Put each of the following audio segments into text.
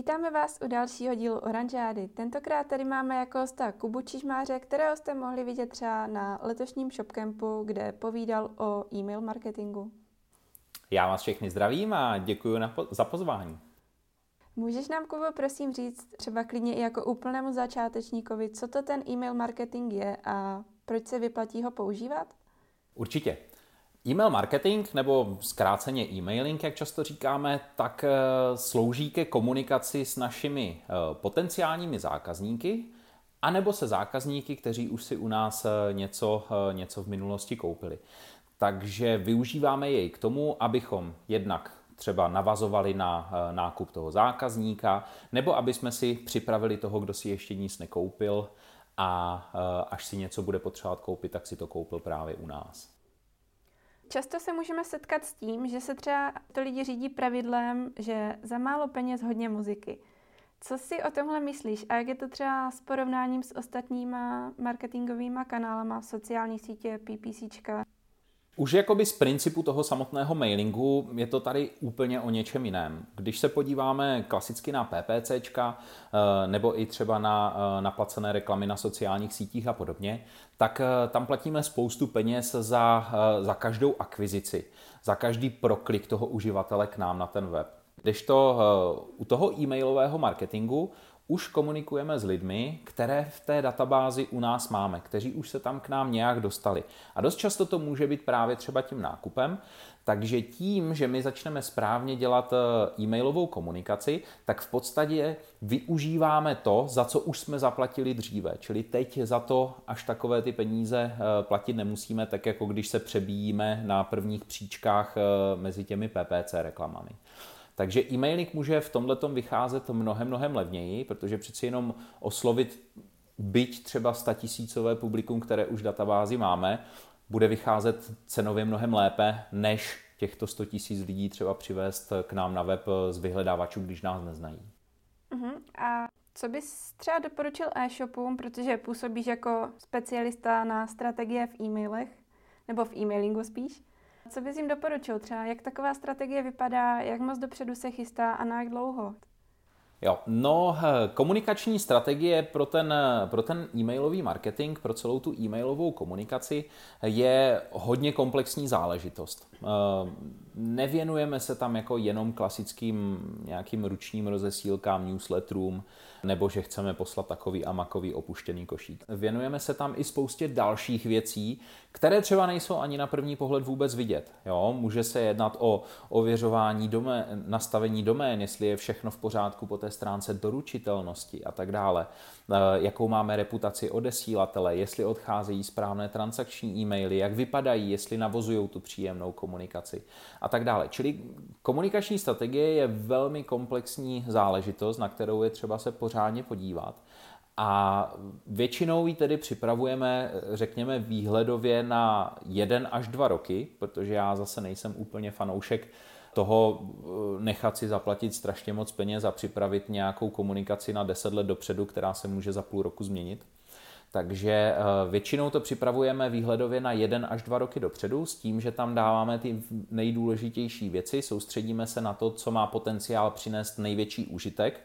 Vítáme vás u dalšího dílu Oranžády. Tentokrát tady máme jako hosta Kubu Čižmáře, kterého jste mohli vidět třeba na letošním Shopcampu, kde povídal o e-mail marketingu. Já vás všechny zdravím a děkuji po- za pozvání. Můžeš nám, Kubo, prosím říct, třeba klidně i jako úplnému začátečníkovi, co to ten e-mail marketing je a proč se vyplatí ho používat? Určitě. E-mail marketing, nebo zkráceně e-mailing, jak často říkáme, tak eh, slouží ke komunikaci s našimi eh, potenciálními zákazníky, anebo se zákazníky, kteří už si u nás eh, něco, něco v minulosti koupili. Takže využíváme jej k tomu, abychom jednak třeba navazovali na nákup toho zákazníka, nebo aby jsme si připravili toho, kdo si ještě nic nekoupil a až si něco bude potřebovat koupit, tak si to koupil právě u nás. Často se můžeme setkat s tím, že se třeba to lidi řídí pravidlem, že za málo peněz hodně muziky. Co si o tomhle myslíš a jak je to třeba s porovnáním s ostatníma marketingovými kanálama sociální sítě, PPCčka? Už jakoby z principu toho samotného mailingu je to tady úplně o něčem jiném. Když se podíváme klasicky na PPCčka eh, nebo i třeba na, eh, na placené reklamy na sociálních sítích a podobně, tak eh, tam platíme spoustu peněz za, za každou akvizici, za každý proklik toho uživatele k nám na ten web. Kdežto u toho e-mailového marketingu už komunikujeme s lidmi, které v té databázi u nás máme, kteří už se tam k nám nějak dostali. A dost často to může být právě třeba tím nákupem, takže tím, že my začneme správně dělat eh, e-mailovou komunikaci, tak v podstatě využíváme to, za co už jsme zaplatili dříve. Čili teď za to až takové ty peníze eh, platit nemusíme, tak jako když se přebíjíme na prvních příčkách eh, mezi těmi PPC reklamami. Takže e-mailing může v tomhle vycházet mnohem, mnohem levněji, protože přeci jenom oslovit byť třeba statisícové publikum, které už v databázi máme, bude vycházet cenově mnohem lépe, než těchto 100 tisíc lidí třeba přivést k nám na web z vyhledávačů, když nás neznají. Uh-huh. A co bys třeba doporučil e-shopům, protože působíš jako specialista na strategie v e-mailech, nebo v e-mailingu spíš? Co bys jim doporučil třeba? Jak taková strategie vypadá? Jak moc dopředu se chystá a na jak dlouho? Jo, no, komunikační strategie pro ten, pro ten e-mailový marketing, pro celou tu e-mailovou komunikaci je hodně komplexní záležitost. Eh, nevěnujeme se tam jako jenom klasickým nějakým ručním rozesílkám, newsletterům, nebo že chceme poslat takový a makový opuštěný košík. Věnujeme se tam i spoustě dalších věcí, které třeba nejsou ani na první pohled vůbec vidět. Jo? Může se jednat o ověřování domé, nastavení domén, jestli je všechno v pořádku po té stránce doručitelnosti a tak dále. Eh, jakou máme reputaci odesílatele, jestli odcházejí správné transakční e-maily, jak vypadají, jestli navozují tu příjemnou komunikaci a tak dále. Čili komunikační strategie je velmi komplexní záležitost, na kterou je třeba se pořádně podívat. A většinou ji tedy připravujeme, řekněme, výhledově na jeden až dva roky, protože já zase nejsem úplně fanoušek toho eh, nechat si zaplatit strašně moc peněz a připravit nějakou komunikaci na 10 let dopředu, která se může za půl roku změnit. Takže eh, většinou to připravujeme výhledově na jeden až dva roky dopředu s tím, že tam dáváme ty nejdůležitější věci, soustředíme se na to, co má potenciál přinést největší užitek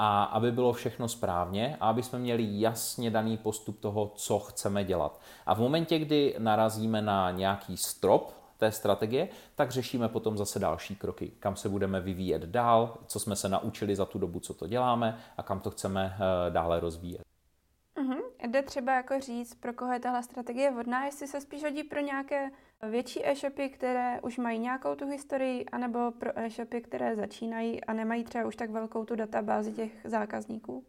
a aby bylo všechno správně a aby jsme měli jasně daný postup toho, co chceme dělat. A v momentě, kdy narazíme na nějaký strop, té strategie, tak řešíme potom zase další kroky, kam se budeme vyvíjet dál, co jsme se naučili za tu dobu, co to děláme a kam to chceme eh, dále rozvíjet. Uh-huh. Jde třeba jako říct, pro koho je tahle strategie vhodná, jestli se spíš hodí pro nějaké větší e-shopy, které už mají nějakou tu historii, anebo pro e-shopy, které začínají a nemají třeba už tak velkou tu databázi těch zákazníků?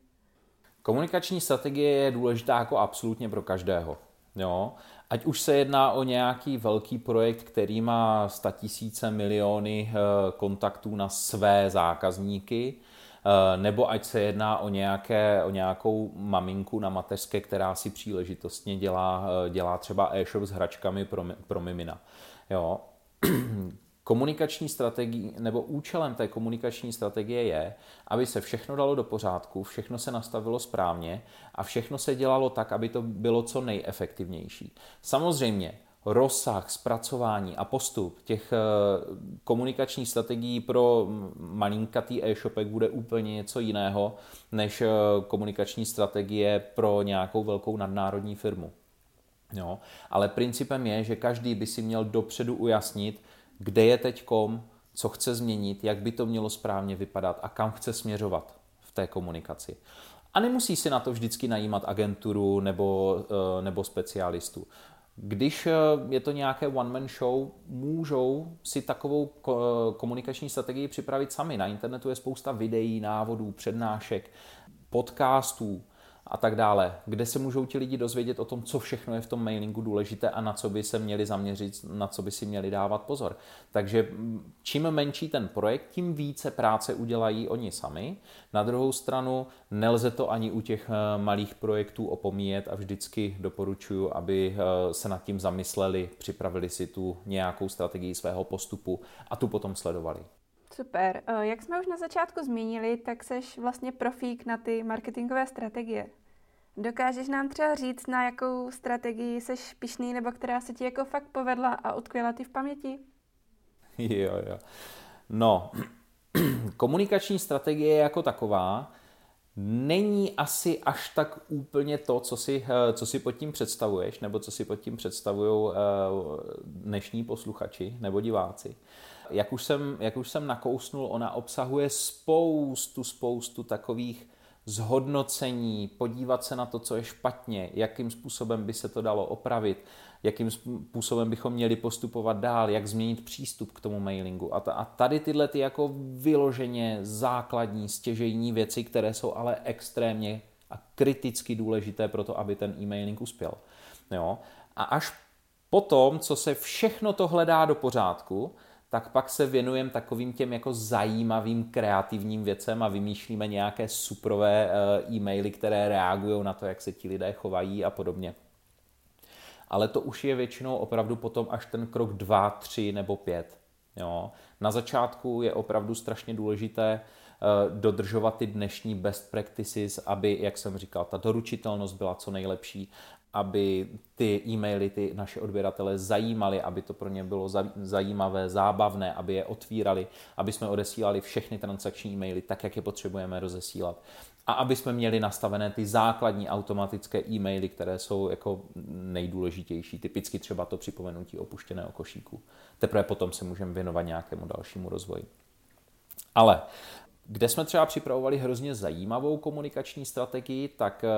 Komunikační strategie je důležitá jako absolutně pro každého. Jo? Ať už se jedná o nějaký velký projekt, který má tisíce miliony eh, kontaktů na své zákazníky, nebo ať se jedná o, nějaké, o nějakou maminku na mateřské, která si příležitostně dělá, eh, dělá třeba e-shop s hračkami pro, pro mimina. Jo? komunikační strategii, nebo účelem té komunikační strategie je, aby se všechno dalo do pořádku, všechno se nastavilo správně a všechno se dělalo tak, aby to bylo co nejefektivnější. Samozřejmě, rozsah, zpracování a postup těch eh, komunikačních strategií pro malinkatý e-shopek bude úplně něco jiného než eh, komunikační strategie pro nějakou velkou nadnárodní firmu. Jo? Ale principem je, že každý by si měl dopředu ujasnit, kde je teď kom, co chce změnit, jak by to mělo správně vypadat a kam chce směřovat v té komunikaci. A nemusí si na to vždycky najímat agenturu nebo, eh, nebo specialistu. Když eh, je to nějaké one-man show, můžou si takovou komunikační strategii připravit sami. Na internetu je spousta videí, návodů, přednášek, podcastů, a tak dále, kde se můžou ti lidi dozvědět o tom, co všechno je v tom mailingu důležité a na co by se měli zaměřit, na co by si měli dávat pozor. Takže mm, čím menší ten projekt, tím více práce udělají oni sami. Na druhou stranu nelze to ani u těch eh, malých projektů opomíjet a vždycky doporučuji, aby eh, se nad tím zamysleli, připravili si tu nějakou strategii svého postupu a tu potom sledovali. Super. Eh, jak jsme už na začátku zmínili, tak seš vlastně profík na ty marketingové strategie. Dokážeš nám třeba říct, na jakou strategii seš pišný, nebo která se ti jako fakt povedla a utkvěla ty v paměti? Jo, jo. No, komunikační strategie jako taková není asi až tak úplně to, co si, eh, co si pod tím představuješ, nebo co si pod tím představují eh, dnešní posluchači nebo diváci. Jak už jsem, jak už jsem nakousnul, ona obsahuje spoustu, spoustu takových zhodnocení, podívat se na to, co je špatně, jakým způsobem by se to dalo opravit, jakým způsobem bychom měli postupovat dál, jak změnit přístup k tomu mailingu. A, ta, a tady tyhle ty jako vyloženě základní, stěžejní věci, které jsou ale extrémně a kriticky důležité pro to, aby ten e-mailing uspěl. Jo? A až potom, co se všechno to hledá do pořádku, tak pak se věnujeme takovým těm jako zajímavým kreativním věcem a vymýšlíme nějaké suprové eh, e-maily, které reagují na to, jak se ti lidé chovají a podobně. Ale to už je většinou opravdu potom až ten krok 2, 3 nebo 5. Jo. Na začátku je opravdu strašně důležité eh, dodržovat ty dnešní best practices, aby, jak jsem říkal, ta doručitelnost byla co nejlepší, aby ty e-maily ty naše odběratele zajímaly, aby to pro ně bylo zajímavé, zábavné, aby je otvírali, aby jsme odesílali všechny transakční e-maily tak, jak je potřebujeme rozesílat. A aby jsme měli nastavené ty základní automatické e-maily, které jsou jako nejdůležitější, typicky třeba to připomenutí opuštěného košíku. Teprve potom se můžeme věnovat nějakému dalšímu rozvoji. Ale kde jsme třeba připravovali hrozně zajímavou komunikační strategii, tak eh,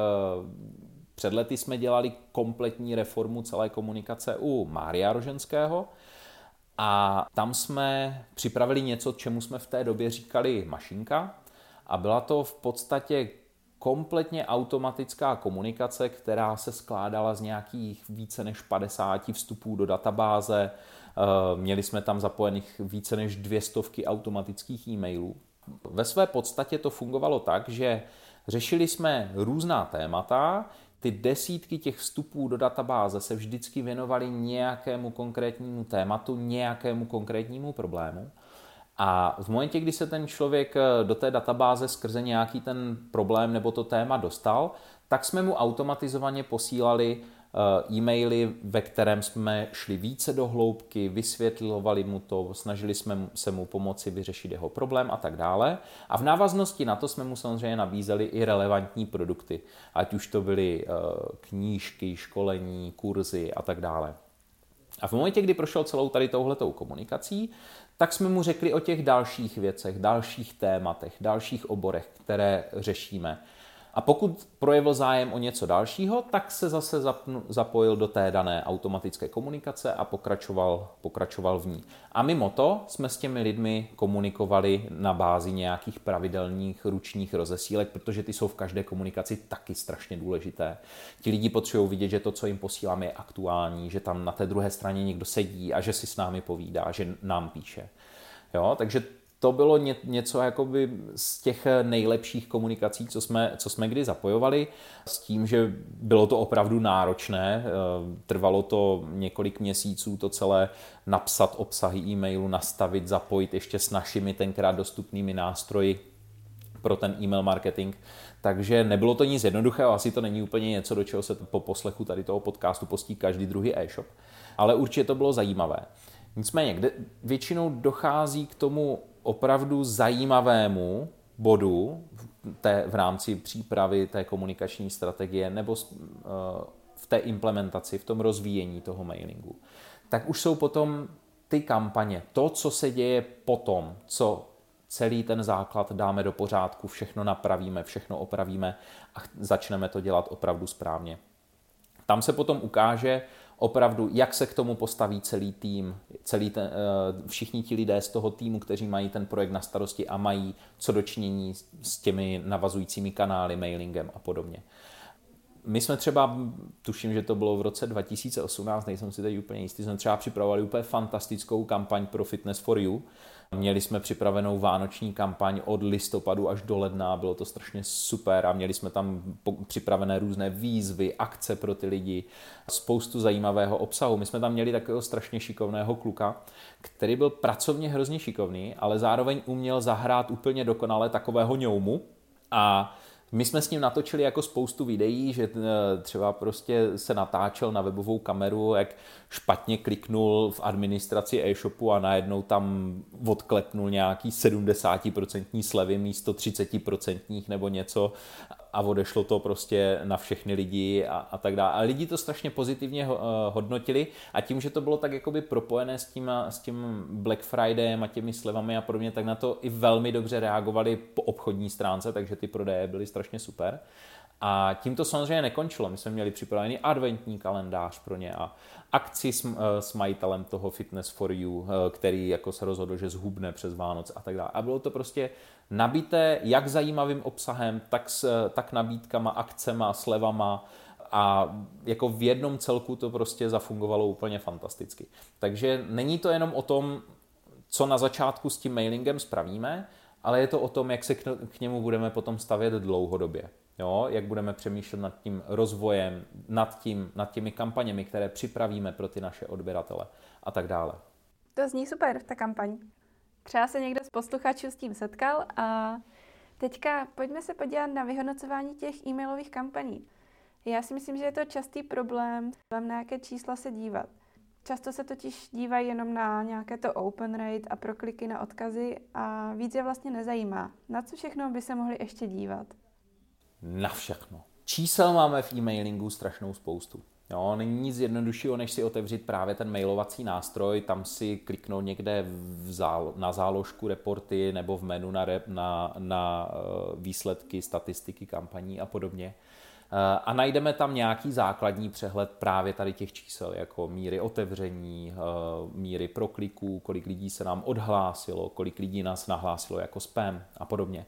před lety jsme dělali kompletní reformu celé komunikace u Mária Roženského a tam jsme připravili něco, čemu jsme v té době říkali mašinka a byla to v podstatě kompletně automatická komunikace, která se skládala z nějakých více než 50 vstupů do databáze. Eh, měli jsme tam zapojených více než dvě stovky automatických e-mailů. Ve své podstatě to fungovalo tak, že řešili jsme různá témata, ty desítky těch vstupů do databáze se vždycky věnovaly nějakému konkrétnímu tématu, nějakému konkrétnímu problému. A v momentě, kdy se ten člověk eh, do té databáze skrze nějaký ten problém nebo to téma dostal, tak jsme mu automatizovaně posílali e-maily, ve kterém jsme šli více do hloubky, vysvětlovali mu to, snažili jsme se mu pomoci vyřešit jeho problém a tak dále. A v návaznosti na to jsme mu samozřejmě nabízeli i relevantní produkty, ať už to byly eh, knížky, školení, kurzy a tak dále. A v momentě, kdy prošel celou tady touhletou komunikací, tak jsme mu řekli o těch dalších věcech, dalších tématech, dalších oborech, které řešíme. A pokud projevil zájem o něco dalšího, tak se zase zapojil do té dané automatické komunikace a pokračoval, pokračoval v ní. A mimo to jsme s těmi lidmi komunikovali na bázi nějakých pravidelných ručních rozesílek, protože ty jsou v každé komunikaci taky strašně důležité. Ti lidi potřebují vidět, že to, co jim posíláme, je aktuální, že tam na té druhé straně někdo sedí a že si s námi povídá, že nám píše. Jo, takže to bylo ně, něco jakoby z těch nejlepších komunikací, co jsme, co jsme kdy zapojovali, s tím, že bylo to opravdu náročné, eh, trvalo to několik měsíců to celé napsat obsahy e-mailu, nastavit, zapojit ještě s našimi tenkrát dostupnými nástroji pro ten e-mail marketing. Takže nebylo to nic jednoduchého, asi to není úplně něco, do čeho se po poslechu tady toho podcastu postí každý druhý e-shop. Ale určitě to bylo zajímavé. Nicméně, kde většinou dochází k tomu opravdu zajímavému bodu té, v rámci přípravy té komunikační strategie nebo eh, v té implementaci, v tom rozvíjení toho mailingu, tak už jsou potom ty kampaně, to, co se děje potom, co celý ten základ dáme do pořádku, všechno napravíme, všechno opravíme a začneme to dělat opravdu správně. Tam se potom ukáže opravdu, jak se k tomu postaví celý tým, celý ten, eh, všichni ti lidé z toho týmu, kteří mají ten projekt na starosti a mají co dočinění s těmi navazujícími kanály, mailingem a podobně. My jsme třeba, tuším, že to bylo v roce 2018, nejsem si teď úplně jistý, jsme třeba připravovali úplně fantastickou kampaň pro Fitness for You, Měli jsme připravenou vánoční kampaň od listopadu až do ledna, bylo to strašně super a měli jsme tam připravené různé výzvy, akce pro ty lidi, spoustu zajímavého obsahu. My jsme tam měli takového strašně šikovného kluka, který byl pracovně hrozně šikovný, ale zároveň uměl zahrát úplně dokonale takového ňoumu a my jsme s ním natočili jako spoustu videí, že eh, třeba prostě se natáčel na webovou kameru, jak špatně kliknul v administraci e-shopu a najednou tam odklepnul nějaký 70% slevy místo 30% nebo něco a odešlo to prostě na všechny lidi a, a tak dále. A lidi to strašně pozitivně uh, hodnotili a tím, že to bylo tak jakoby propojené s tím, s tím Black Fridayem a těmi slevami a podobně, tak na to i velmi dobře reagovali po obchodní stránce, takže ty prodeje byly strašně super. A tím to samozřejmě nekončilo. My jsme měli připravený adventní kalendář pro ně a akci s, eh, s majitelem toho Fitness for You, eh, který jako se rozhodl, že zhubne přes Vánoc a tak dále. A bylo to prostě nabité jak zajímavým obsahem, tak, s, tak nabídkama, akcema, slevama a jako v jednom celku to prostě zafungovalo úplně fantasticky. Takže není to jenom o tom, co na začátku s tím mailingem spravíme, ale je to o tom, jak se k němu budeme potom stavět dlouhodobě. Jo, jak budeme přemýšlet nad tím rozvojem, nad, tím, nad těmi kampaněmi, které připravíme pro ty naše odběratele a tak dále. To zní super, ta kampaň. Třeba se někdo z posluchačů s tím setkal a teďka pojďme se podívat na vyhodnocování těch e-mailových kampaní. Já si myslím, že je to častý problém, na jaké čísla se dívat. Často se totiž dívají jenom na nějaké to open rate a prokliky na odkazy a víc je vlastně nezajímá. Na co všechno by se mohli ještě dívat? Na všechno. Čísel máme v e-mailingu strašnou spoustu. Jo, není nic jednoduššího, než si otevřít právě ten mailovací nástroj, tam si kliknout někde v zál, na záložku reporty nebo v menu na, rep, na, na eh, výsledky, statistiky kampaní a podobně. Eh, a najdeme tam nějaký základní přehled právě tady těch čísel, jako míry otevření, eh, míry prokliků, kolik lidí se nám odhlásilo, kolik lidí nás nahlásilo jako spam a podobně.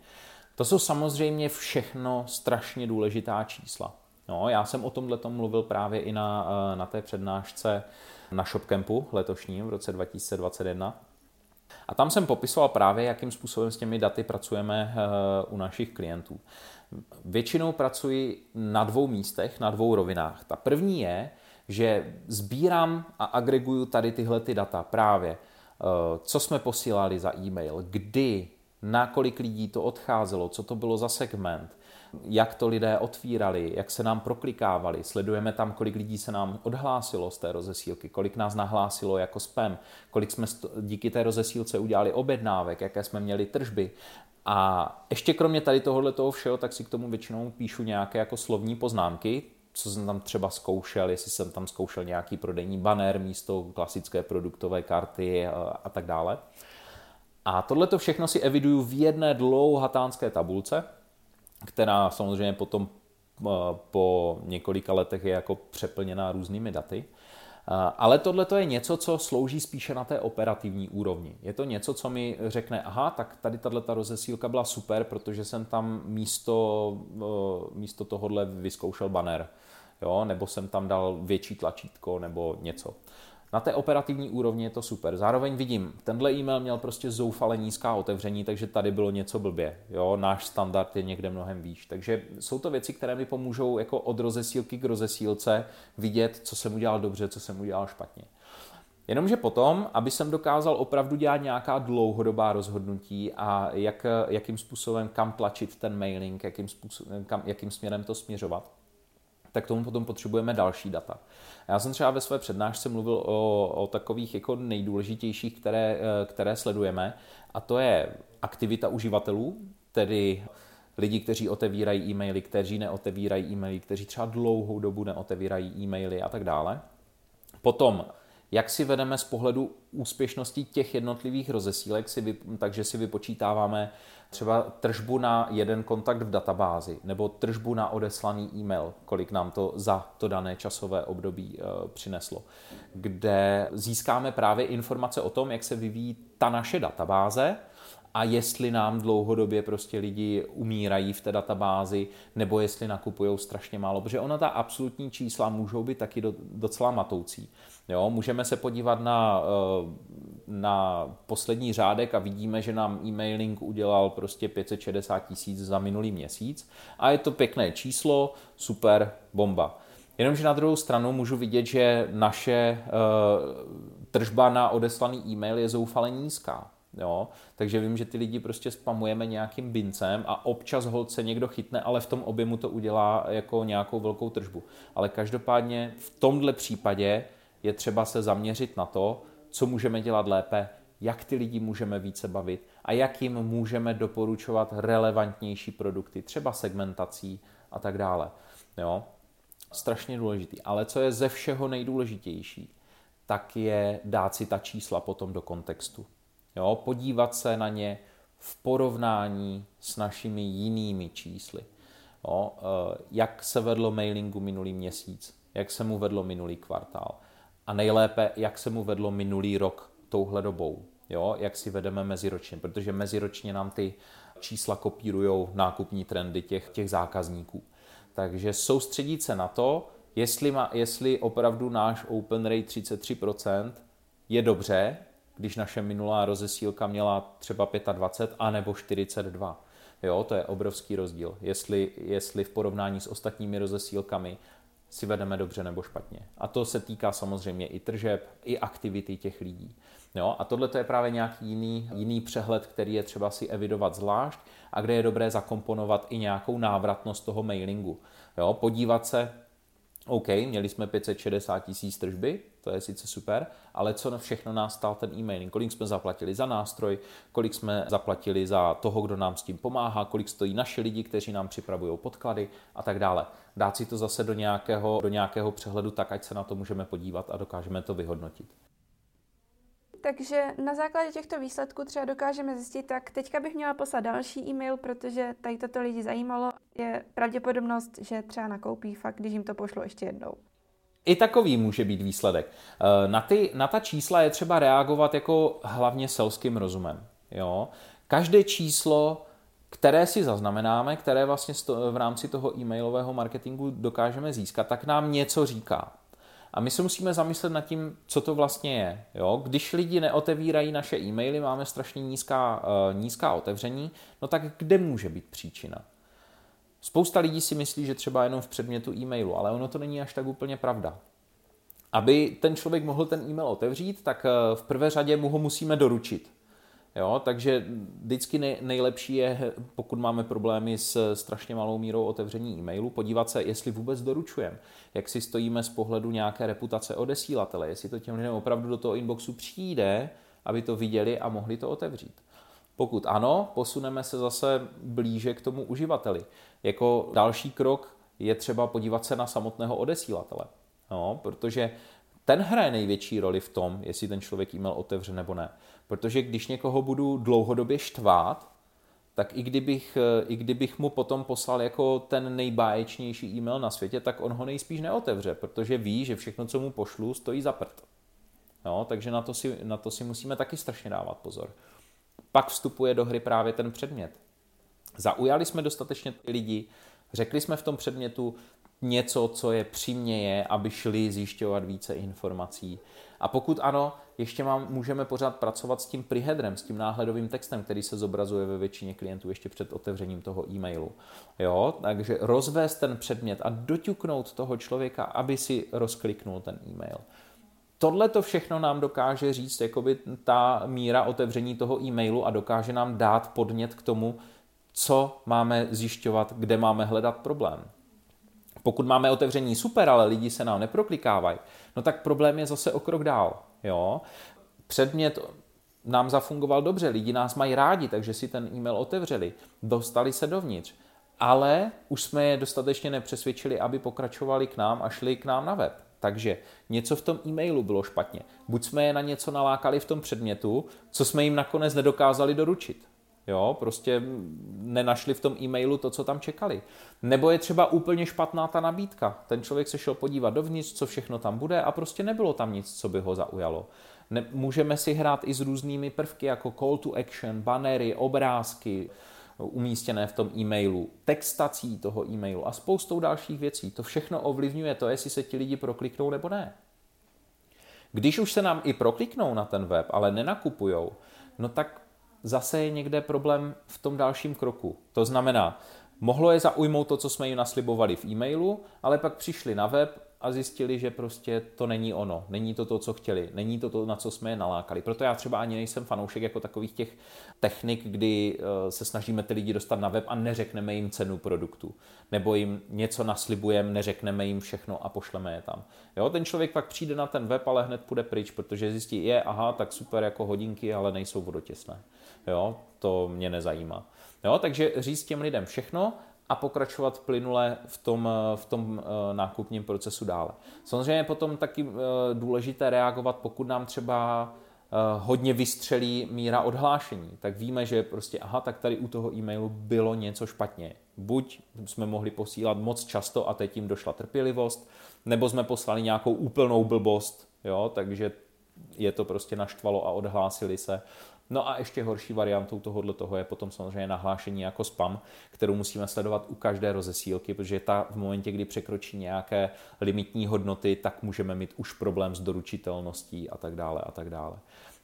To jsou samozřejmě všechno strašně důležitá čísla. No, já jsem o tomhle mluvil právě i na, eh, na té přednášce na ShopCampu letošním v roce 2021. A tam jsem popisoval právě, jakým způsobem s těmi daty pracujeme eh, u našich klientů. Většinou pracuji na dvou místech, na dvou rovinách. Ta první je, že sbírám a agreguju tady tyhle ty data právě, eh, co jsme posílali za e-mail, kdy, na kolik lidí to odcházelo, co to bylo za segment, jak to lidé otvírali, jak se nám proklikávali. Sledujeme tam, kolik lidí se nám odhlásilo z té rozesílky, kolik nás nahlásilo jako spam, kolik jsme díky té rozesílce udělali objednávek, jaké jsme měli tržby. A ještě kromě tady tohohle toho všeho, tak si k tomu většinou píšu nějaké jako slovní poznámky, co jsem tam třeba zkoušel, jestli jsem tam zkoušel nějaký prodejní banner místo klasické produktové karty a, tak dále. A tohle to všechno si eviduju v jedné dlouhatánské tabulce, která samozřejmě potom eh, po několika letech je jako přeplněná různými daty. Eh, ale tohle je něco, co slouží spíše na té operativní úrovni. Je to něco, co mi řekne, aha, tak tady tato rozesílka byla super, protože jsem tam místo, eh, místo tohohle vyzkoušel banner, jo? nebo jsem tam dal větší tlačítko nebo něco. Na té operativní úrovni je to super. Zároveň vidím, tenhle e-mail měl prostě zoufale nízká otevření, takže tady bylo něco blbě. Jo, náš standard je někde mnohem výš. Takže jsou to věci, které mi pomůžou jako od rozesílky k rozesílce vidět, co jsem udělal dobře, co jsem udělal špatně. Jenomže potom, aby jsem dokázal opravdu dělat nějaká dlouhodobá rozhodnutí a jak, jakým způsobem kam tlačit ten mailing, jakým, způsobem, kam, jakým směrem to směřovat, tak tomu potom potřebujeme další data. Já jsem třeba ve své přednášce mluvil o, o takových jako nejdůležitějších, které, které sledujeme, a to je aktivita uživatelů, tedy lidi, kteří otevírají e-maily, kteří neotevírají e-maily, kteří třeba dlouhou dobu neotevírají e-maily a tak dále. Potom jak si vedeme z pohledu úspěšnosti těch jednotlivých rozesílek, si vy, takže si vypočítáváme třeba tržbu na jeden kontakt v databázi nebo tržbu na odeslaný e-mail, kolik nám to za to dané časové období e, přineslo, kde získáme právě informace o tom, jak se vyvíjí ta naše databáze, a jestli nám dlouhodobě prostě lidi umírají v té databázi, nebo jestli nakupují strašně málo, protože ona ta absolutní čísla můžou být taky docela matoucí. Jo, můžeme se podívat na, eh, na poslední řádek a vidíme, že nám e-mailing udělal prostě 560 tisíc za minulý měsíc a je to pěkné číslo, super, bomba. Jenomže na druhou stranu můžu vidět, že naše uh, tržba na odeslaný e-mail je zoufale nízká. Jo? Takže vím, že ty lidi prostě spamujeme nějakým bincem a občas hold se někdo chytne, ale v tom objemu to udělá jako nějakou velkou tržbu. Ale každopádně v tomhle případě je třeba se zaměřit na to, co můžeme dělat lépe, jak ty lidi můžeme více bavit a jak jim můžeme doporučovat relevantnější produkty, třeba segmentací a tak dále. Jo? Strašně důležitý. Ale co je ze všeho nejdůležitější, tak je dát si ta čísla potom do kontextu. Jo? Podívat se na ně v porovnání s našimi jinými čísly. Jo? Eh, jak se vedlo mailingu minulý měsíc, jak se mu vedlo minulý kvartál a nejlépe, jak se mu vedlo minulý rok touhle dobou. Jo? Jak si vedeme meziročně, protože meziročně nám ty čísla kopírují nákupní trendy těch, těch zákazníků. Takže soustředit se na to, jestli, má, jestli opravdu náš open rate 33% je dobře, když naše minulá rozesílka měla třeba 25 a nebo 42. Jo, to je obrovský rozdíl, jestli, jestli v porovnání s ostatními rozesílkami si vedeme dobře nebo špatně. A to se týká samozřejmě i tržeb, i aktivity těch lidí. Jo, a tohle to je právě nějaký jiný, jiný přehled, který je třeba si evidovat zvlášť a kde je dobré zakomponovat i nějakou návratnost toho mailingu. Jo, podívat se, OK, měli jsme 560 tisíc tržby, to je sice super, ale co všechno nás stál ten e-mailing, kolik jsme zaplatili za nástroj, kolik jsme zaplatili za toho, kdo nám s tím pomáhá, kolik stojí naše lidi, kteří nám připravují podklady a tak dále. Dát si to zase do nějakého, do nějakého přehledu tak, ať se na to můžeme podívat a dokážeme to vyhodnotit. Takže na základě těchto výsledků třeba dokážeme zjistit, tak teďka bych měla poslat další e-mail, protože tady toto lidi zajímalo. Je pravděpodobnost, že třeba nakoupí fakt, když jim to pošlo ještě jednou. I takový může být výsledek. Eh, na, ty, na ta čísla je třeba reagovat jako hlavně selským rozumem. Jo? Každé číslo, které si zaznamenáme, které vlastně v rámci toho e-mailového marketingu dokážeme získat, tak nám něco říká. A my se musíme zamyslet nad tím, co to vlastně je. Jo? Když lidi neotevírají naše e-maily, máme strašně nízká, uh, nízká otevření, no tak kde může být příčina? Spousta lidí si myslí, že třeba jenom v předmětu e-mailu, ale ono to není až tak úplně pravda. Aby ten člověk mohl ten e-mail otevřít, tak eh, v prvé řadě mu ho musíme doručit. Jo, takže vždycky nejlepší je, pokud máme problémy s strašně malou mírou otevření e-mailu, podívat se, jestli vůbec doručujeme, jak si stojíme z pohledu nějaké reputace odesílatele, jestli to těm lidem opravdu do toho inboxu přijde, aby to viděli a mohli to otevřít. Pokud ano, posuneme se zase blíže k tomu uživateli. Jako další krok je třeba podívat se na samotného odesílatele. No, protože ten hraje největší roli v tom, jestli ten člověk e-mail otevře nebo ne. Protože když někoho budu dlouhodobě štvát, tak i kdybych, i kdybych mu potom poslal jako ten nejbáječnější e-mail na světě, tak on ho nejspíš neotevře, protože ví, že všechno, co mu pošlu, stojí za prd. No, takže na to, si, na to si musíme taky strašně dávat pozor. Pak vstupuje do hry právě ten předmět. Zaujali jsme dostatečně lidi, řekli jsme v tom předmětu něco, co je přiměje, aby šli zjišťovat více informací. A pokud ano, ještě mám, můžeme pořád pracovat s tím preheadrem, s tím náhledovým textem, který se zobrazuje ve většině klientů ještě před otevřením toho e-mailu. Jo, takže rozvést ten předmět a doťuknout toho člověka, aby si rozkliknul ten e-mail tohle to všechno nám dokáže říct jakoby ta míra otevření toho e-mailu a dokáže nám dát podnět k tomu, co máme zjišťovat, kde máme hledat problém. Pokud máme otevření super, ale lidi se nám neproklikávají, no tak problém je zase o krok dál. Jo? Předmět nám zafungoval dobře, lidi nás mají rádi, takže si ten e-mail otevřeli, dostali se dovnitř, ale už jsme je dostatečně nepřesvědčili, aby pokračovali k nám a šli k nám na web. Takže něco v tom e-mailu bylo špatně. Buď jsme je na něco nalákali v tom předmětu, co jsme jim nakonec nedokázali doručit. Jo, prostě nenašli v tom e-mailu to, co tam čekali. Nebo je třeba úplně špatná ta nabídka. Ten člověk se šel podívat dovnitř, co všechno tam bude a prostě nebylo tam nic, co by ho zaujalo. Ne, můžeme si hrát i s různými prvky, jako call to action, banery, obrázky, umístěné v tom e-mailu, textací toho e-mailu a spoustou dalších věcí. To všechno ovlivňuje to, jestli se ti lidi prokliknou nebo ne. Když už se nám i prokliknou na ten web, ale nenakupujou, no tak zase je někde problém v tom dalším kroku. To znamená, mohlo je zaujmout to, co jsme jim naslibovali v e-mailu, ale pak přišli na web a zjistili, že prostě to není ono, není to to, co chtěli, není to to, na co jsme je nalákali. Proto já třeba ani nejsem fanoušek jako takových těch technik, kdy eh, se snažíme ty lidi dostat na web a neřekneme jim cenu produktu, nebo jim něco naslibujeme, neřekneme jim všechno a pošleme je tam. Jo, ten člověk pak přijde na ten web, ale hned půjde pryč, protože zjistí, je, aha, tak super jako hodinky, ale nejsou vodotěsné. Jo, to mě nezajímá. Jo, takže říct těm lidem všechno a pokračovat plynule v tom, v tom eh, nákupním procesu dále. Samozřejmě je potom taky eh, důležité reagovat, pokud nám třeba eh, hodně vystřelí míra odhlášení, tak víme, že prostě aha, tak tady u toho e-mailu bylo něco špatně. Buď jsme mohli posílat moc často a teď jim došla trpělivost, nebo jsme poslali nějakou úplnou blbost, jo, takže je to prostě naštvalo a odhlásili se. No a ještě horší variantou tohohle toho je potom samozřejmě nahlášení jako spam, kterou musíme sledovat u každé rozesílky, protože ta v momentě, kdy překročí nějaké limitní hodnoty, tak můžeme mít už problém s doručitelností a tak dále a tak dále.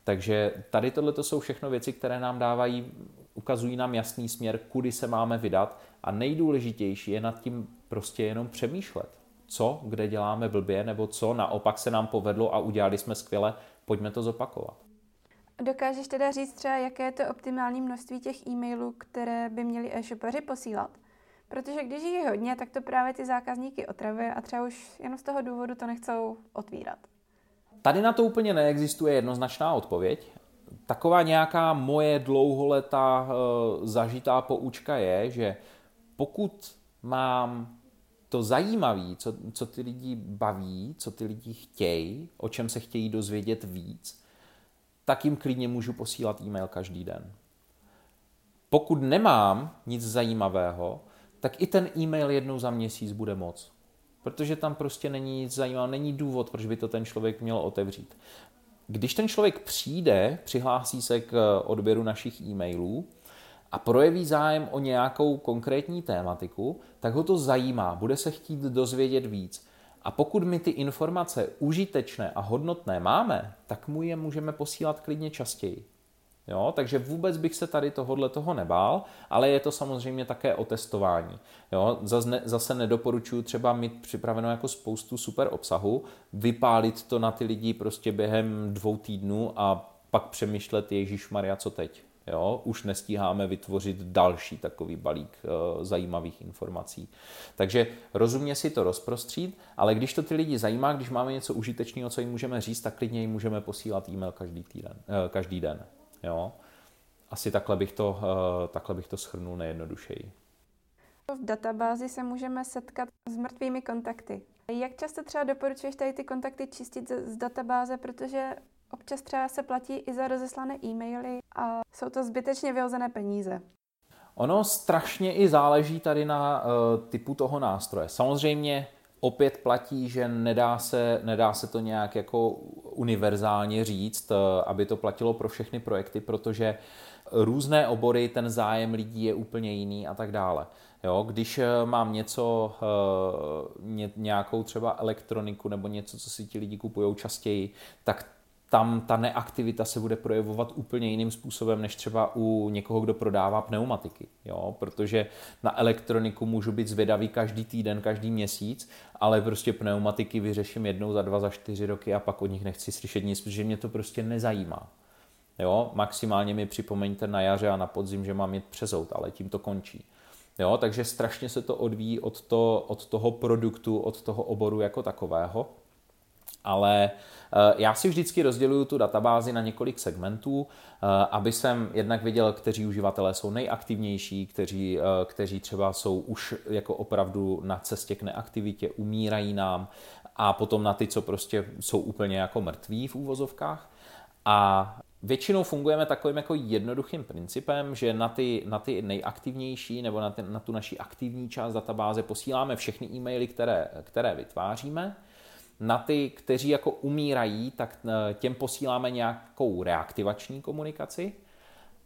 Takže tady tohle jsou všechno věci, které nám dávají, ukazují nám jasný směr, kudy se máme vydat a nejdůležitější je nad tím prostě jenom přemýšlet. Co, kde děláme blbě, nebo co naopak se nám povedlo a udělali jsme skvěle, pojďme to zopakovat. Dokážeš teda říct třeba, jaké je to optimální množství těch e-mailů, které by měli e-shopaři posílat? Protože když je hodně, tak to právě ty zákazníky otravuje a třeba už jen z toho důvodu to nechcou otvírat. Tady na to úplně neexistuje jednoznačná odpověď. Taková nějaká moje dlouholetá e, zažitá poučka je, že pokud mám to zajímavé, co, co ty lidi baví, co ty lidi chtějí, o čem se chtějí dozvědět víc, tak jim klidně můžu posílat e-mail každý den. Pokud nemám nic zajímavého, tak i ten e-mail jednou za měsíc bude moc. Protože tam prostě není nic zajímavého, není důvod, proč by to ten člověk měl otevřít. Když ten člověk přijde, přihlásí se k odběru našich e-mailů a projeví zájem o nějakou konkrétní tématiku, tak ho to zajímá, bude se chtít dozvědět víc. A pokud my ty informace užitečné a hodnotné máme, tak mu je můžeme posílat klidně častěji. Jo, takže vůbec bych se tady tohohle toho nebál, ale je to samozřejmě také o testování. Jo, zase, zase nedoporučuji třeba mít připraveno jako spoustu super obsahu, vypálit to na ty lidi prostě během dvou týdnů a pak přemýšlet, Ježíš Maria, co teď. Jo? Už nestíháme vytvořit další takový balík e, zajímavých informací. Takže rozumně si to rozprostřít, ale když to ty lidi zajímá, když máme něco užitečného, co jim můžeme říct, tak klidně jim můžeme posílat e-mail každý, týden, e, každý den. Jo? Asi takhle bych to, e, takhle bych to schrnul nejjednodušeji. V databázi se můžeme setkat s mrtvými kontakty. Jak často třeba doporučuješ tady ty kontakty čistit z databáze, protože Občas třeba se platí i za rozeslané e-maily a jsou to zbytečně vyhozené peníze. Ono strašně i záleží tady na uh, typu toho nástroje. Samozřejmě opět platí, že nedá se, nedá se to nějak jako univerzálně říct, uh, aby to platilo pro všechny projekty, protože různé obory, ten zájem lidí je úplně jiný a tak dále. Jo, když eh, mám něco, ně, nějakou třeba elektroniku nebo něco, co si ti lidi kupují častěji, tak tam ta neaktivita se bude projevovat úplně jiným způsobem, než třeba u někoho, kdo prodává pneumatiky. Jo? Protože na elektroniku můžu být zvědavý každý týden, každý měsíc, ale prostě pneumatiky vyřeším jednou za dva, za čtyři roky a pak od nich nechci slyšet nic, protože mě to prostě nezajímá. Jo? Maximálně mi připomeňte na jaře a na podzim, že mám jít přezout, ale tím to končí. Jo? Takže strašně se to odvíjí od, to, od toho produktu, od toho oboru jako takového. Ale eh, já si vždycky rozděluju tu databázi na několik segmentů, eh, aby jsem jednak viděl, kteří uživatelé jsou nejaktivnější, kteří, eh, kteří třeba jsou už jako opravdu na cestě k neaktivitě, umírají nám a potom na ty, co prostě jsou úplně jako mrtví v úvozovkách. A Většinou fungujeme takovým jako jednoduchým principem, že na ty, na ty nejaktivnější nebo na, ty, na tu naši aktivní část databáze posíláme všechny e-maily, které, které vytváříme na ty, kteří jako umírají, tak eh, těm posíláme nějakou reaktivační komunikaci.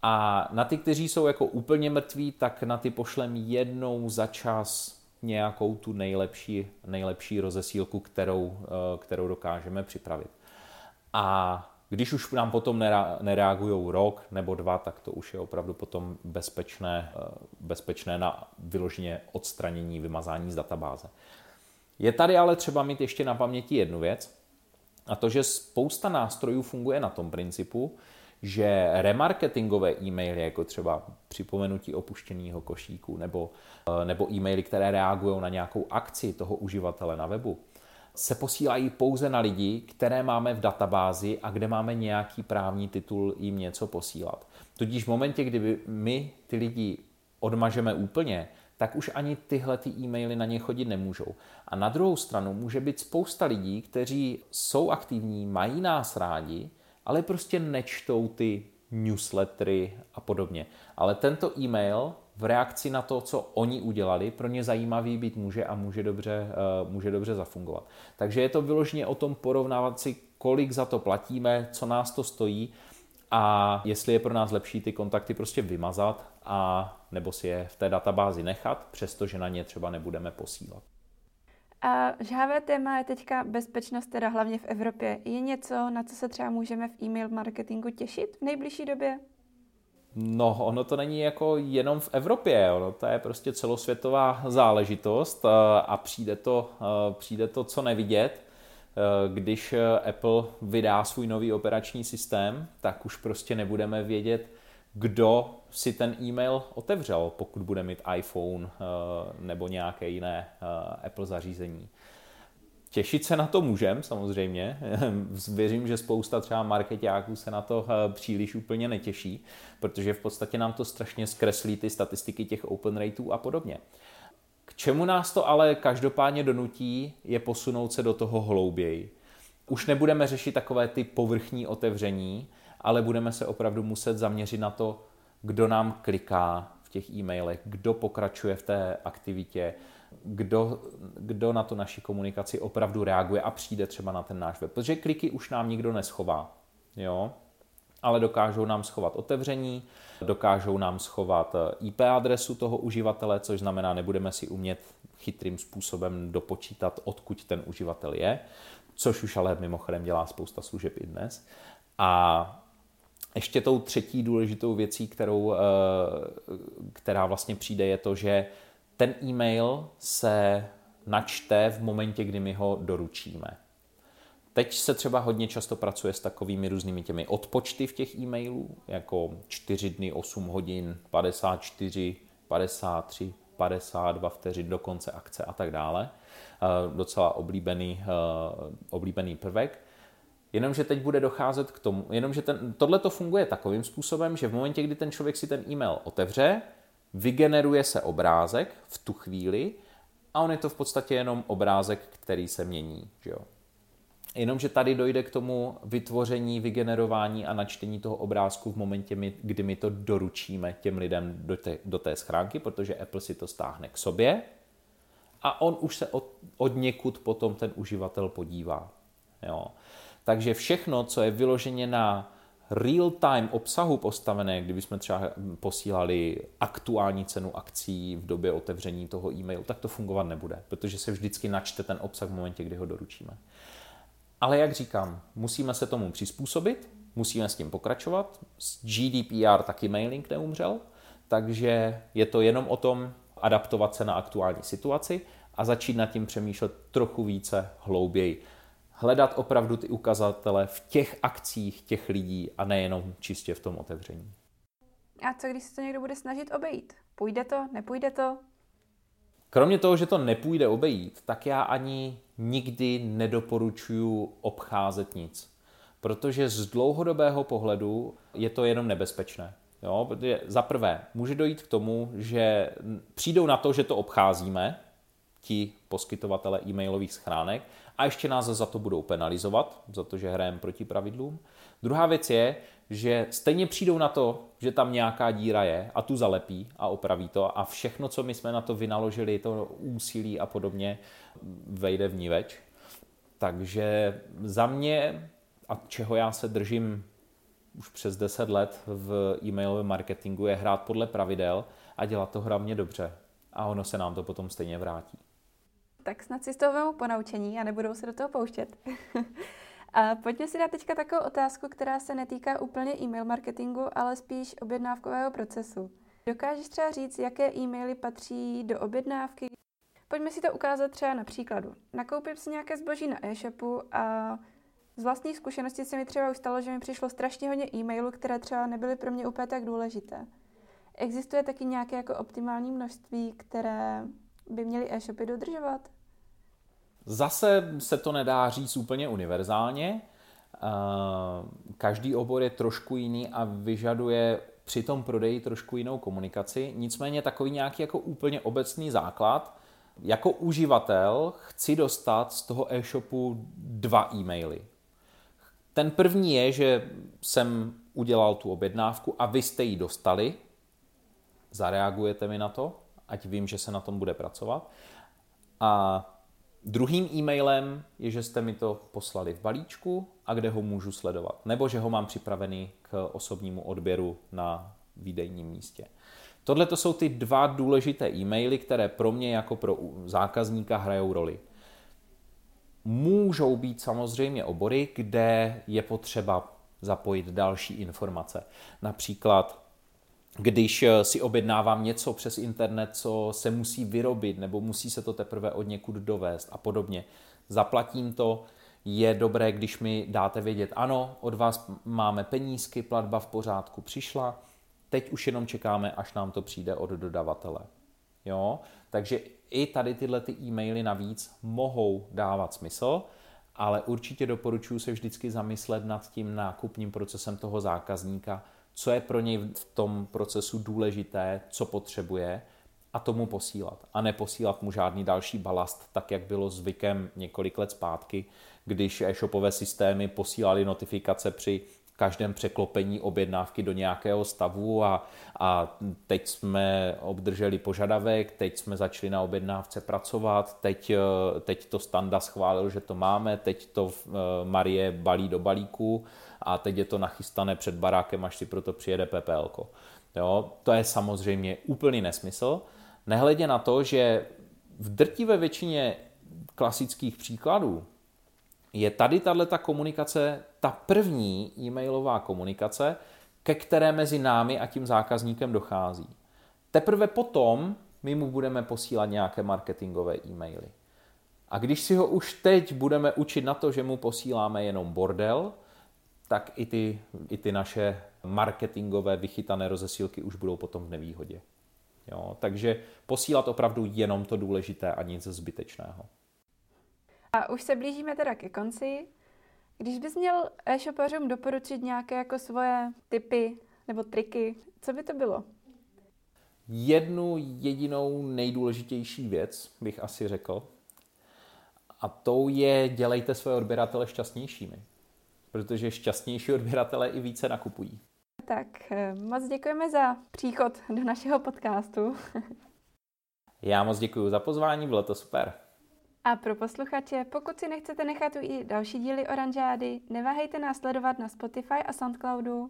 A na ty, kteří jsou jako úplně mrtví, tak na ty pošlem jednou za čas nějakou tu nejlepší, nejlepší rozesílku, kterou, eh, kterou dokážeme připravit. A když už nám potom nereagují rok nebo dva, tak to už je opravdu potom bezpečné, eh, bezpečné na vyloženě odstranění, vymazání z databáze. Je tady ale třeba mít ještě na paměti jednu věc, a to, že spousta nástrojů funguje na tom principu, že remarketingové e-maily, jako třeba připomenutí opuštěného košíku, nebo, eh, nebo e-maily, které reagují na nějakou akci toho uživatele na webu, se posílají pouze na lidi, které máme v databázi a kde máme nějaký právní titul jim něco posílat. Tudíž v momentě, kdy my ty lidi odmažeme úplně, tak už ani tyhle ty e-maily na ně chodit nemůžou. A na druhou stranu může být spousta lidí, kteří jsou aktivní, mají nás rádi, ale prostě nečtou ty newslettery a podobně. Ale tento e-mail v reakci na to, co oni udělali, pro ně zajímavý být může a může dobře, uh, může dobře zafungovat. Takže je to vyloženě o tom porovnávat si, kolik za to platíme, co nás to stojí a jestli je pro nás lepší ty kontakty prostě vymazat a nebo si je v té databázi nechat, přestože na ně třeba nebudeme posílat. A žhavé téma je teďka bezpečnost, teda hlavně v Evropě. Je něco, na co se třeba můžeme v e-mail marketingu těšit v nejbližší době? No, ono to není jako jenom v Evropě, ono to je prostě celosvětová záležitost a přijde to, přijde to co nevidět. Když Apple vydá svůj nový operační systém, tak už prostě nebudeme vědět, kdo si ten e-mail otevřel, pokud bude mít iPhone nebo nějaké jiné Apple zařízení. Těšit se na to můžem, samozřejmě. Věřím, že spousta třeba marketáků se na to eh, příliš úplně netěší, protože v podstatě nám to strašně zkreslí ty statistiky těch open rateů a podobně. K čemu nás to ale každopádně donutí, je posunout se do toho hlouběji. Už nebudeme řešit takové ty povrchní otevření, ale budeme se opravdu muset zaměřit na to, kdo nám kliká v těch e-mailech, kdo pokračuje v té aktivitě, kdo, kdo na tu naši komunikaci opravdu reaguje a přijde třeba na ten náš web. Protože kliky už nám nikdo neschová, jo? Ale dokážou nám schovat otevření, dokážou nám schovat eh, IP adresu toho uživatele, což znamená, nebudeme si umět chytrým způsobem dopočítat, odkud ten uživatel je, což už ale mimochodem dělá spousta služeb i dnes. A ještě tou třetí důležitou věcí, kterou, eh, která vlastně přijde, je to, že ten e-mail se načte v momentě, kdy my ho doručíme. Teď se třeba hodně často pracuje s takovými různými těmi odpočty v těch e-mailů, jako 4 dny, 8 hodin, 54, 53, 52 vteřin do konce akce a tak dále. Uh, docela oblíbený, uh, oblíbený prvek. Jenomže teď bude docházet k tomu, jenomže ten, tohle to funguje takovým způsobem, že v momentě, kdy ten člověk si ten e-mail otevře, vygeneruje se obrázek v tu chvíli a on je to v podstatě jenom obrázek, který se mění. Že jo? Jenomže tady dojde k tomu vytvoření, vygenerování a načtení toho obrázku v momentě, kdy my to doručíme těm lidem do té, do té schránky, protože Apple si to stáhne k sobě a on už se od, od někud potom ten uživatel podívá. Jo. Takže všechno, co je vyloženě na real-time obsahu postavené, kdybychom třeba posílali aktuální cenu akcí v době otevření toho e-mailu, tak to fungovat nebude, protože se vždycky načte ten obsah v momentě, kdy ho doručíme. Ale jak říkám, musíme se tomu přizpůsobit, musíme s tím pokračovat. S GDPR taky mailing neumřel, takže je to jenom o tom adaptovat se na aktuální situaci a začít nad tím přemýšlet trochu více hlouběji. Hledat opravdu ty ukazatele v těch akcích těch lidí a nejenom čistě v tom otevření. A co když se to někdo bude snažit obejít? Půjde to, nepůjde to? Kromě toho, že to nepůjde obejít, tak já ani nikdy nedoporučuju obcházet nic. Protože z dlouhodobého pohledu je to jenom nebezpečné. Jo, za prvé, může dojít k tomu, že přijdou na to, že to obcházíme, ti poskytovatele e-mailových schránek, a ještě nás za to budou penalizovat, za to, že hrajeme proti pravidlům. Druhá věc je, že stejně přijdou na to, že tam nějaká díra je a tu zalepí a opraví to a všechno, co my jsme na to vynaložili, to úsilí a podobně, vejde v ní več. Takže za mě, a čeho já se držím už přes 10 let v e-mailovém marketingu, je hrát podle pravidel a dělat to hlavně dobře. A ono se nám to potom stejně vrátí. Tak snad si z toho po naučení a nebudou se do toho pouštět. A pojďme si dát teďka takovou otázku, která se netýká úplně e-mail marketingu, ale spíš objednávkového procesu. Dokážeš třeba říct, jaké e-maily patří do objednávky? Pojďme si to ukázat třeba na příkladu. Nakoupím si nějaké zboží na e-shopu a z vlastní zkušenosti se mi třeba už stalo, že mi přišlo strašně hodně e-mailů, které třeba nebyly pro mě úplně tak důležité. Existuje taky nějaké jako optimální množství, které by měly e-shopy dodržovat? Zase se to nedá říct úplně univerzálně. Eh, každý obor je trošku jiný a vyžaduje při tom prodeji trošku jinou komunikaci. Nicméně takový nějaký jako úplně obecný základ. Jako uživatel chci dostat z toho e-shopu dva e-maily. Ten první je, že jsem udělal tu objednávku a vy jste ji dostali. Zareagujete mi na to, ať vím, že se na tom bude pracovat. A Druhým e-mailem je, že jste mi to poslali v balíčku a kde ho můžu sledovat. Nebo že ho mám připravený k osobnímu odběru na výdejním místě. Tohle to jsou ty dva důležité e-maily, které pro mě jako pro zákazníka hrajou roli. Můžou být samozřejmě obory, kde je potřeba zapojit další informace. Například když eh, si objednávám něco přes internet, co se musí vyrobit, nebo musí se to teprve od někud dovést a podobně. Zaplatím to, je dobré, když mi dáte vědět, ano, od vás máme penízky, platba v pořádku přišla, teď už jenom čekáme, až nám to přijde od dodavatele. Jo? Takže i tady tyhle ty e-maily navíc mohou dávat smysl, ale určitě doporučuji se vždycky zamyslet nad tím nákupním procesem toho zákazníka, co je pro něj v tom procesu důležité, co potřebuje a tomu posílat. A neposílat mu žádný další balast, tak jak bylo zvykem několik let zpátky, když e-shopové systémy posílali notifikace při každém překlopení objednávky do nějakého stavu a, a teď jsme obdrželi požadavek, teď jsme začali na objednávce pracovat, teď, teď to Standa schválil, že to máme, teď to eh, Marie balí do balíku a teď je to nachystané před barákem, až si proto přijede PPL. Jo, to je samozřejmě úplný nesmysl. Nehledě na to, že v drtivé většině klasických příkladů je tady tato komunikace ta první e-mailová komunikace, ke které mezi námi a tím zákazníkem dochází. Teprve potom my mu budeme posílat nějaké marketingové e-maily. A když si ho už teď budeme učit na to, že mu posíláme jenom bordel, tak i ty, i ty naše marketingové vychytané rozesílky už budou potom v nevýhodě. Jo? Takže posílat opravdu jenom to důležité a nic zbytečného. A už se blížíme teda ke konci. Když bys měl e-shopařům doporučit nějaké jako svoje typy nebo triky, co by to bylo? Jednu jedinou nejdůležitější věc bych asi řekl, a tou je dělejte své odběratele šťastnějšími protože šťastnější odběratele i více nakupují. Tak eh, moc děkujeme za příchod do našeho podcastu. Já moc děkuji za pozvání, bylo to super. A pro posluchače, pokud si nechcete nechat i další díly Oranžády, neváhejte nás sledovat na Spotify a Soundcloudu.